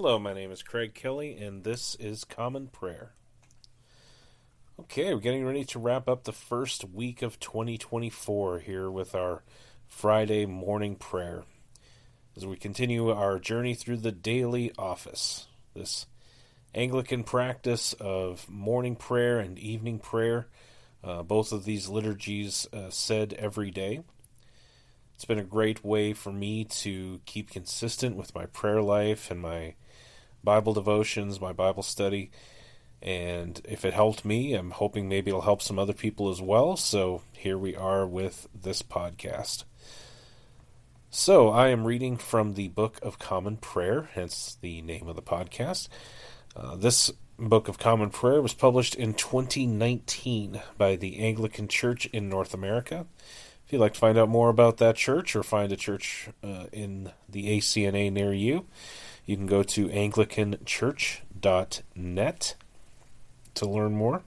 Hello, my name is Craig Kelly, and this is Common Prayer. Okay, we're getting ready to wrap up the first week of 2024 here with our Friday morning prayer as we continue our journey through the daily office. This Anglican practice of morning prayer and evening prayer, uh, both of these liturgies uh, said every day. It's been a great way for me to keep consistent with my prayer life and my Bible devotions, my Bible study. And if it helped me, I'm hoping maybe it'll help some other people as well. So here we are with this podcast. So I am reading from the Book of Common Prayer, hence the name of the podcast. Uh, this Book of Common Prayer was published in 2019 by the Anglican Church in North America. If you'd like to find out more about that church or find a church uh, in the ACNA near you, you can go to anglicanchurch.net to learn more.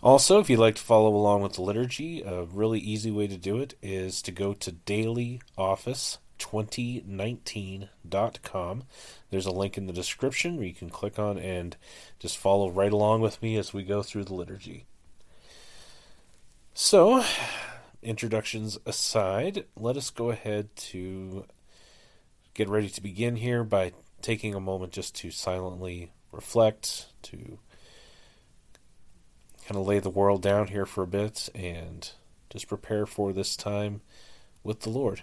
Also, if you'd like to follow along with the liturgy, a really easy way to do it is to go to dailyoffice2019.com. There's a link in the description where you can click on and just follow right along with me as we go through the liturgy. So, introductions aside, let us go ahead to get ready to begin here by taking a moment just to silently reflect, to kind of lay the world down here for a bit and just prepare for this time with the Lord.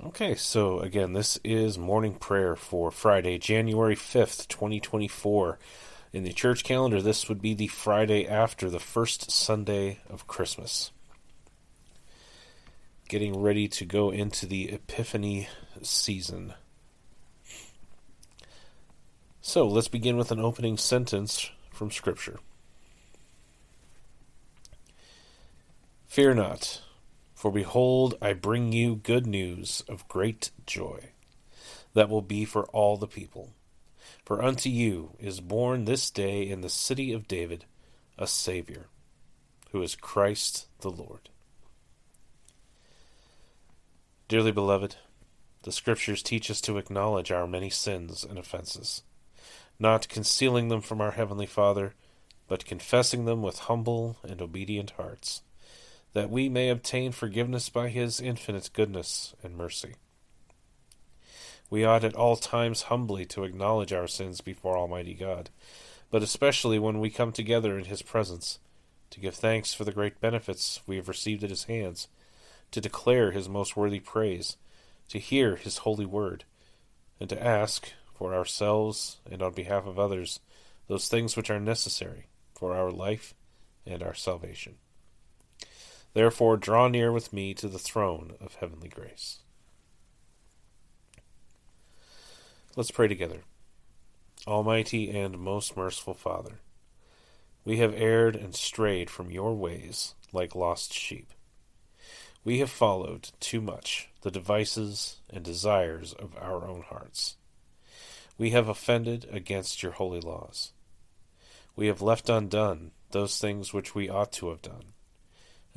Okay, so again, this is morning prayer for Friday, January 5th, 2024. In the church calendar, this would be the Friday after the first Sunday of Christmas. Getting ready to go into the Epiphany season. So let's begin with an opening sentence from Scripture. Fear not. For behold, I bring you good news of great joy, that will be for all the people. For unto you is born this day in the city of David a Saviour, who is Christ the Lord. Dearly beloved, the Scriptures teach us to acknowledge our many sins and offenses, not concealing them from our Heavenly Father, but confessing them with humble and obedient hearts that we may obtain forgiveness by his infinite goodness and mercy. We ought at all times humbly to acknowledge our sins before Almighty God, but especially when we come together in his presence, to give thanks for the great benefits we have received at his hands, to declare his most worthy praise, to hear his holy word, and to ask, for ourselves and on behalf of others, those things which are necessary for our life and our salvation. Therefore, draw near with me to the throne of heavenly grace. Let's pray together. Almighty and most merciful Father, we have erred and strayed from your ways like lost sheep. We have followed too much the devices and desires of our own hearts. We have offended against your holy laws. We have left undone those things which we ought to have done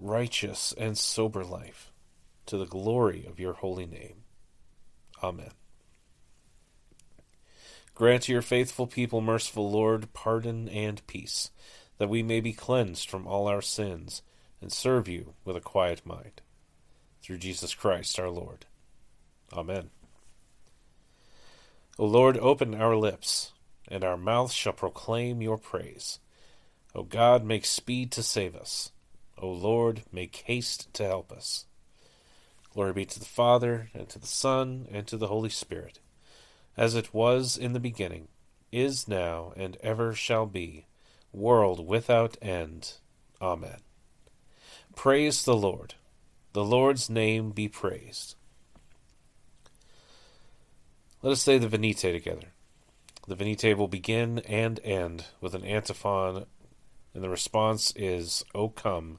righteous, and sober life, to the glory of your holy name. Amen. Grant to your faithful people, merciful Lord, pardon and peace, that we may be cleansed from all our sins and serve you with a quiet mind. Through Jesus Christ our Lord. Amen. O Lord, open our lips, and our mouth shall proclaim your praise. O God, make speed to save us. O Lord, make haste to help us. Glory be to the Father, and to the Son, and to the Holy Spirit, as it was in the beginning, is now, and ever shall be, world without end. Amen. Praise the Lord. The Lord's name be praised. Let us say the Venite together. The Venite will begin and end with an antiphon, and the response is, O come,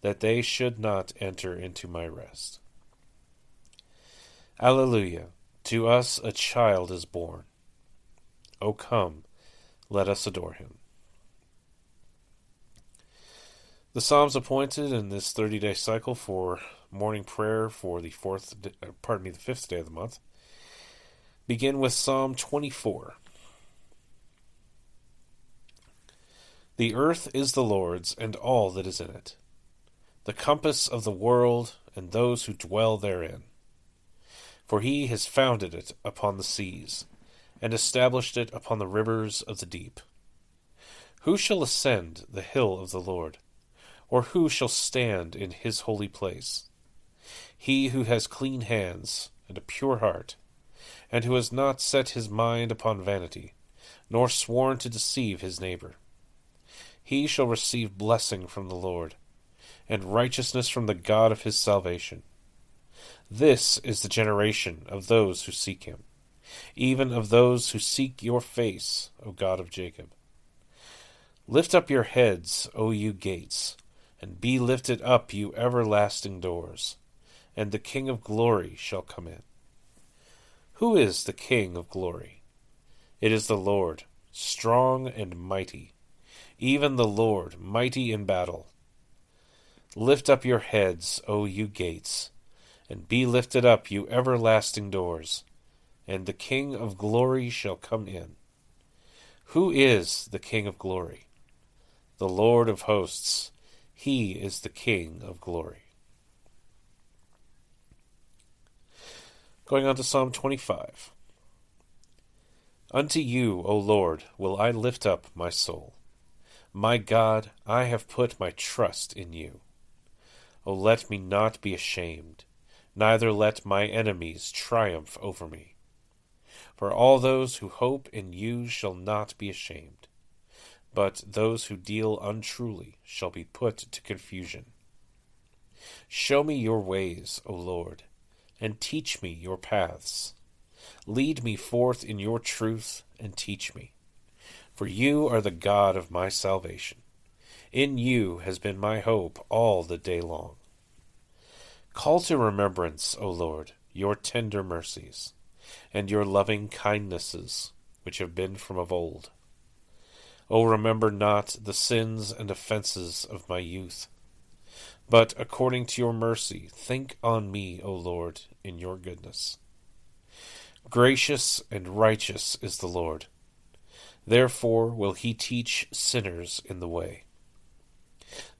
that they should not enter into my rest. Alleluia! To us a child is born. O come, let us adore him. The Psalms appointed in this 30 day cycle for morning prayer for the fourth, uh, pardon me, the fifth day of the month begin with Psalm 24. The earth is the Lord's and all that is in it, the compass of the world and those who dwell therein. For he has founded it upon the seas, and established it upon the rivers of the deep. Who shall ascend the hill of the Lord? or who shall stand in his holy place? He who has clean hands and a pure heart, and who has not set his mind upon vanity, nor sworn to deceive his neighbor. He shall receive blessing from the Lord, and righteousness from the God of his salvation. This is the generation of those who seek him, even of those who seek your face, O God of Jacob. Lift up your heads, O you gates, and be lifted up, you everlasting doors, and the King of glory shall come in. Who is the King of glory? It is the Lord, strong and mighty, even the Lord, mighty in battle. Lift up your heads, O you gates, and be lifted up, you everlasting doors, and the King of glory shall come in. Who is the King of glory? The Lord of hosts he is the King of glory. Going on to Psalm 25. Unto you, O Lord, will I lift up my soul. My God, I have put my trust in you. O let me not be ashamed, neither let my enemies triumph over me. For all those who hope in you shall not be ashamed but those who deal untruly shall be put to confusion. Show me your ways, O Lord, and teach me your paths. Lead me forth in your truth and teach me. For you are the God of my salvation. In you has been my hope all the day long. Call to remembrance, O Lord, your tender mercies, and your loving kindnesses, which have been from of old. O remember not the sins and offences of my youth. But according to your mercy, think on me, O Lord, in your goodness. Gracious and righteous is the Lord. Therefore will he teach sinners in the way.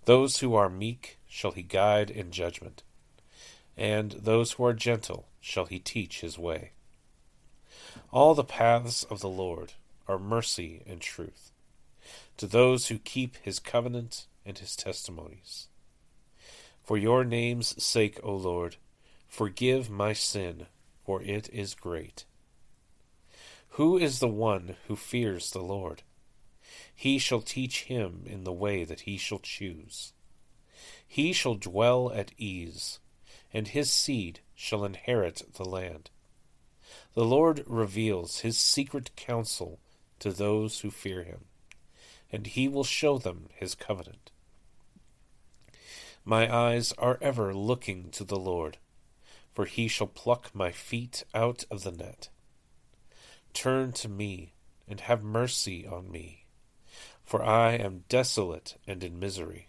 Those who are meek shall he guide in judgment, and those who are gentle shall he teach his way. All the paths of the Lord are mercy and truth to those who keep his covenant and his testimonies. For your name's sake, O Lord, forgive my sin, for it is great. Who is the one who fears the Lord? He shall teach him in the way that he shall choose. He shall dwell at ease, and his seed shall inherit the land. The Lord reveals his secret counsel to those who fear him, and he will show them his covenant. My eyes are ever looking to the Lord, for he shall pluck my feet out of the net. Turn to me and have mercy on me, for I am desolate and in misery.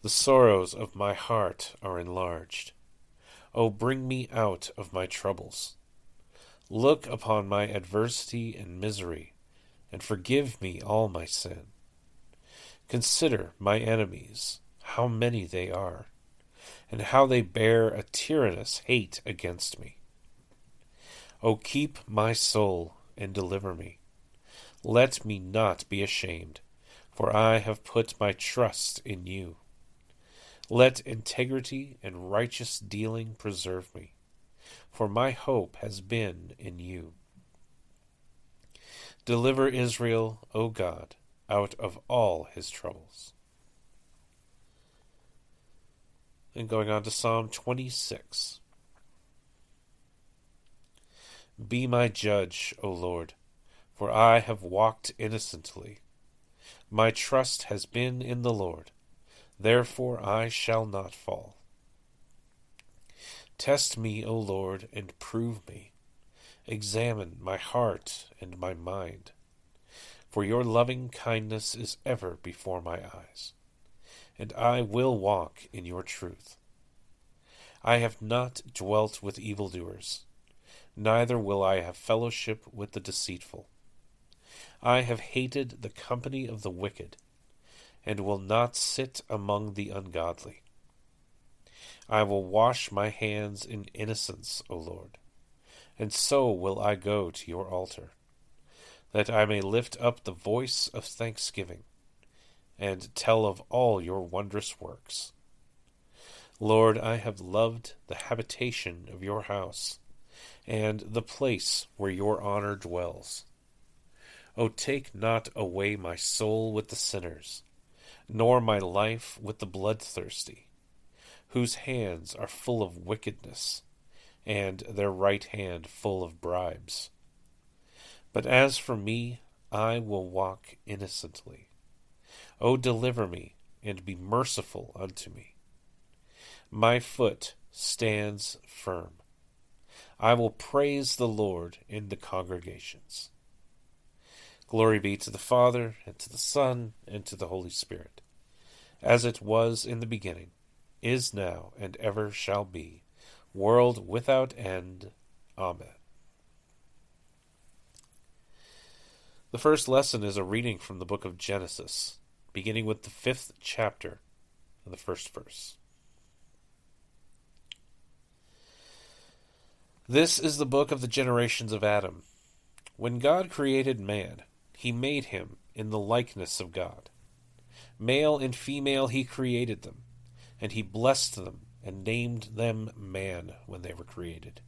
The sorrows of my heart are enlarged. O bring me out of my troubles. Look upon my adversity and misery, and forgive me all my sin. Consider my enemies, how many they are, and how they bear a tyrannous hate against me. O keep my soul and deliver me. Let me not be ashamed, for I have put my trust in you. Let integrity and righteous dealing preserve me, for my hope has been in you. Deliver Israel, O God, out of all his troubles. And going on to Psalm 26. Be my judge, O Lord, for I have walked innocently. My trust has been in the Lord. Therefore I shall not fall. Test me, O Lord, and prove me. Examine my heart and my mind. For your loving kindness is ever before my eyes, and I will walk in your truth. I have not dwelt with evildoers, neither will I have fellowship with the deceitful. I have hated the company of the wicked and will not sit among the ungodly. I will wash my hands in innocence, O Lord, and so will I go to your altar, that I may lift up the voice of thanksgiving and tell of all your wondrous works. Lord, I have loved the habitation of your house, and the place where your honor dwells. O take not away my soul with the sinners nor my life with the bloodthirsty, whose hands are full of wickedness, and their right hand full of bribes. But as for me, I will walk innocently. O deliver me, and be merciful unto me. My foot stands firm. I will praise the Lord in the congregations. Glory be to the Father, and to the Son, and to the Holy Spirit, as it was in the beginning, is now, and ever shall be, world without end. Amen. The first lesson is a reading from the book of Genesis, beginning with the fifth chapter and the first verse. This is the book of the generations of Adam. When God created man, he made him in the likeness of God. Male and female he created them, and he blessed them and named them man when they were created.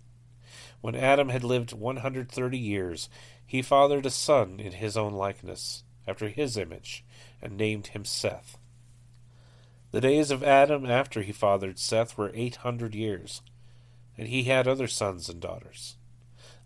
When Adam had lived 130 years, he fathered a son in his own likeness, after his image, and named him Seth. The days of Adam after he fathered Seth were 800 years, and he had other sons and daughters.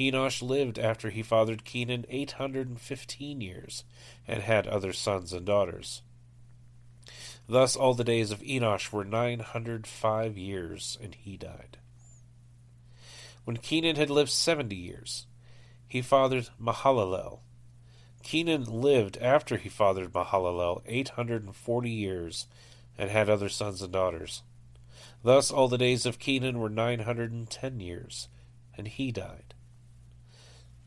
Enosh lived after he fathered Kenan eight hundred and fifteen years, and had other sons and daughters. Thus all the days of Enosh were nine hundred five years, and he died. When Kenan had lived seventy years, he fathered Mahalalel. Kenan lived after he fathered Mahalalel eight hundred and forty years, and had other sons and daughters. Thus all the days of Kenan were nine hundred and ten years, and he died.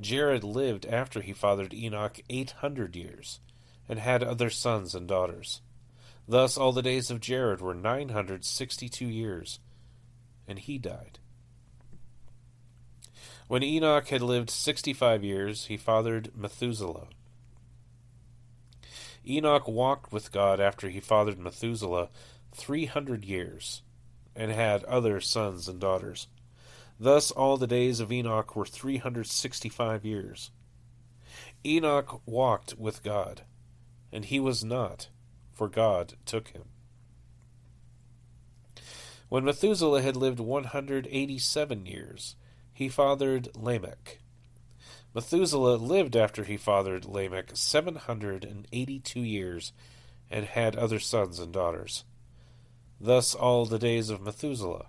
Jared lived after he fathered Enoch eight hundred years, and had other sons and daughters. Thus all the days of Jared were nine hundred sixty two years, and he died. When Enoch had lived sixty five years, he fathered Methuselah. Enoch walked with God after he fathered Methuselah three hundred years, and had other sons and daughters. Thus all the days of Enoch were three hundred sixty five years. Enoch walked with God, and he was not, for God took him. When Methuselah had lived one hundred eighty seven years, he fathered Lamech. Methuselah lived after he fathered Lamech seven hundred and eighty two years, and had other sons and daughters. Thus all the days of Methuselah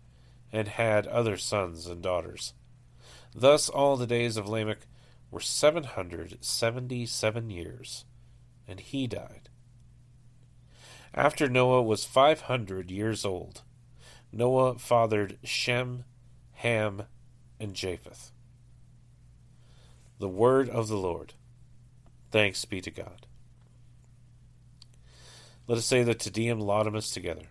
and had other sons and daughters. Thus all the days of Lamech were seven hundred seventy seven years, and he died. After Noah was five hundred years old, Noah fathered Shem, Ham, and Japheth. The word of the Lord. Thanks be to God. Let us say the Te Deum Laudamus together.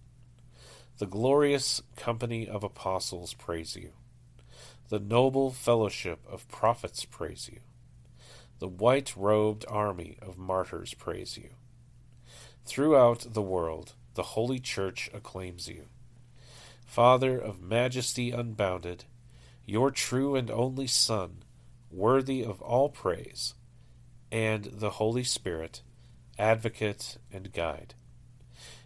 The glorious company of apostles praise you. The noble fellowship of prophets praise you. The white robed army of martyrs praise you. Throughout the world, the Holy Church acclaims you. Father of majesty unbounded, your true and only Son, worthy of all praise, and the Holy Spirit, advocate and guide.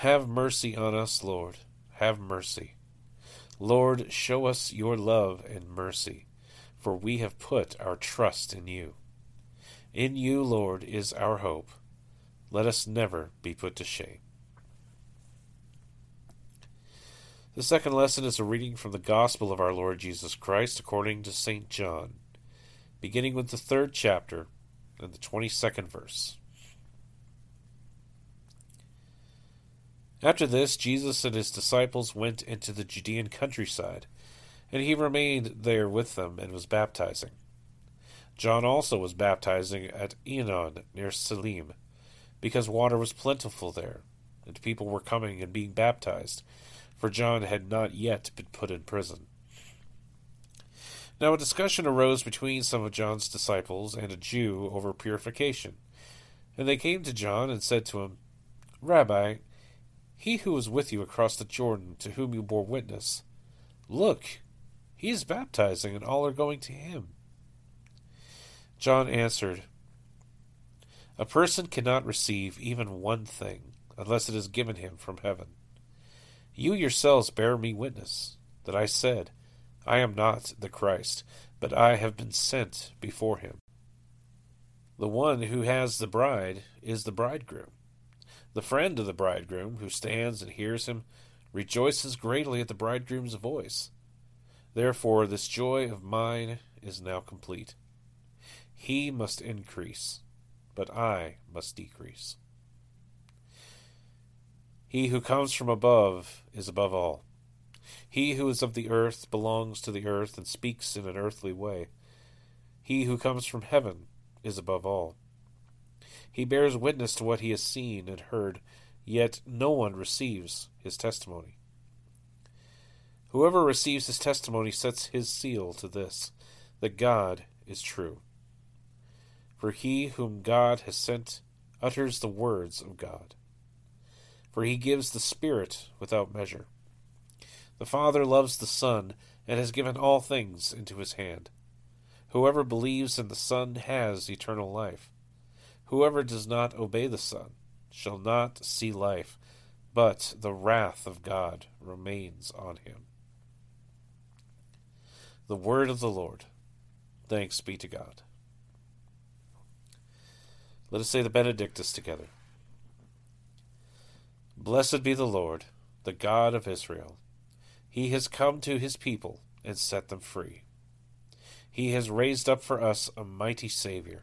have mercy on us, Lord. Have mercy. Lord, show us your love and mercy, for we have put our trust in you. In you, Lord, is our hope. Let us never be put to shame. The second lesson is a reading from the Gospel of our Lord Jesus Christ according to St. John, beginning with the third chapter and the twenty second verse. After this, Jesus and his disciples went into the Judean countryside, and he remained there with them and was baptizing. John also was baptizing at Aenon near Salim, because water was plentiful there, and people were coming and being baptized, for John had not yet been put in prison. Now a discussion arose between some of John's disciples and a Jew over purification. And they came to John and said to him, Rabbi, he who was with you across the Jordan, to whom you bore witness, look, he is baptizing, and all are going to him. John answered, A person cannot receive even one thing unless it is given him from heaven. You yourselves bear me witness that I said, I am not the Christ, but I have been sent before him. The one who has the bride is the bridegroom. The friend of the bridegroom, who stands and hears him, rejoices greatly at the bridegroom's voice. Therefore, this joy of mine is now complete. He must increase, but I must decrease. He who comes from above is above all. He who is of the earth belongs to the earth and speaks in an earthly way. He who comes from heaven is above all. He bears witness to what he has seen and heard, yet no one receives his testimony. Whoever receives his testimony sets his seal to this, that God is true. For he whom God has sent utters the words of God. For he gives the Spirit without measure. The Father loves the Son and has given all things into his hand. Whoever believes in the Son has eternal life. Whoever does not obey the Son shall not see life, but the wrath of God remains on him. The word of the Lord. Thanks be to God. Let us say the Benedictus together. Blessed be the Lord, the God of Israel. He has come to his people and set them free. He has raised up for us a mighty Saviour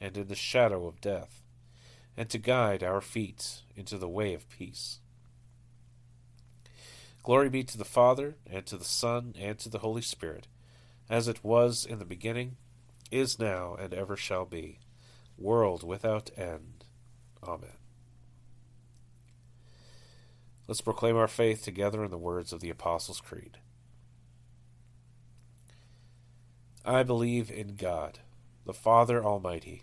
and in the shadow of death, and to guide our feet into the way of peace. Glory be to the Father, and to the Son, and to the Holy Spirit, as it was in the beginning, is now, and ever shall be, world without end. Amen. Let's proclaim our faith together in the words of the Apostles' Creed. I believe in God, the Father Almighty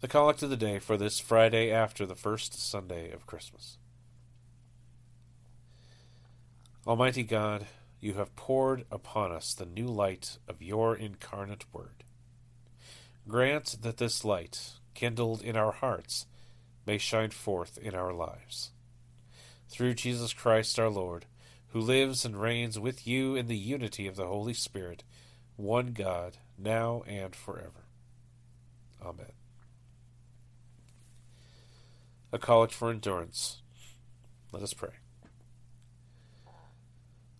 The collect of the day for this Friday after the first Sunday of Christmas. Almighty God, you have poured upon us the new light of your incarnate Word. Grant that this light, kindled in our hearts, may shine forth in our lives. Through Jesus Christ our Lord, who lives and reigns with you in the unity of the Holy Spirit, one God, now and forever. Amen. A collect for endurance. Let us pray.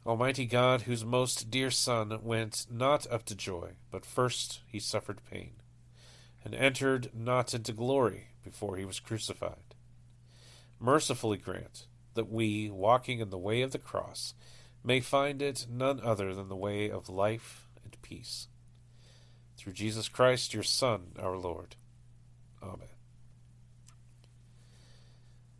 Almighty God, whose most dear Son went not up to joy, but first he suffered pain, and entered not into glory before he was crucified, mercifully grant that we, walking in the way of the cross, may find it none other than the way of life and peace. Through Jesus Christ, your Son, our Lord. Amen.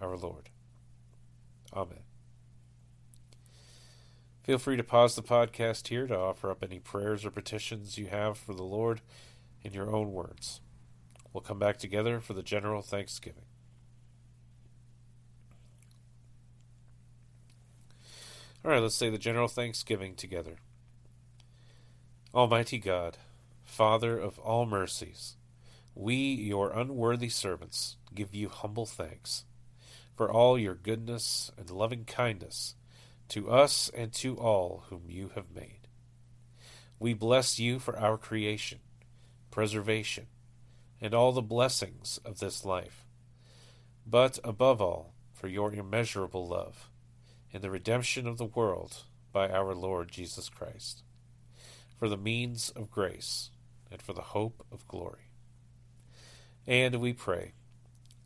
our Lord. Amen. Feel free to pause the podcast here to offer up any prayers or petitions you have for the Lord in your own words. We'll come back together for the general thanksgiving. All right, let's say the general thanksgiving together. Almighty God, Father of all mercies, we, your unworthy servants, give you humble thanks for all your goodness and loving kindness to us and to all whom you have made. We bless you for our creation, preservation, and all the blessings of this life, but above all, for your immeasurable love in the redemption of the world by our Lord Jesus Christ, for the means of grace and for the hope of glory. And we pray,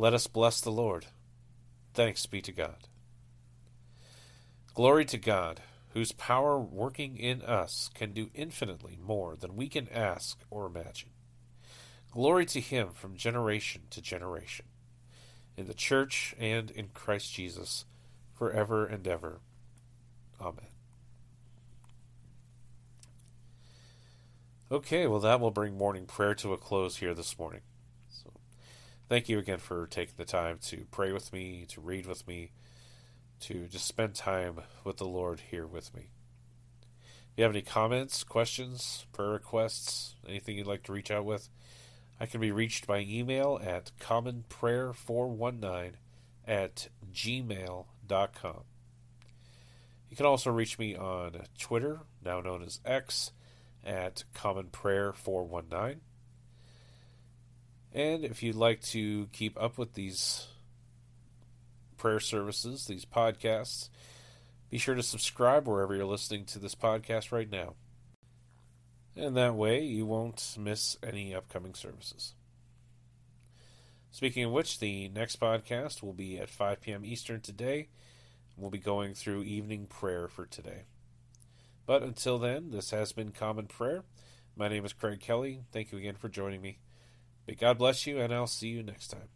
Let us bless the Lord. Thanks be to God. Glory to God, whose power working in us can do infinitely more than we can ask or imagine. Glory to him from generation to generation, in the church and in Christ Jesus, forever and ever. Amen. Okay, well, that will bring morning prayer to a close here this morning. Thank you again for taking the time to pray with me, to read with me, to just spend time with the Lord here with me. If you have any comments, questions, prayer requests, anything you'd like to reach out with, I can be reached by email at commonprayer419 at gmail.com. You can also reach me on Twitter, now known as X, at commonprayer419. And if you'd like to keep up with these prayer services, these podcasts, be sure to subscribe wherever you're listening to this podcast right now. And that way you won't miss any upcoming services. Speaking of which, the next podcast will be at 5 p.m. Eastern today. We'll be going through evening prayer for today. But until then, this has been Common Prayer. My name is Craig Kelly. Thank you again for joining me. May God bless you, and I'll see you next time.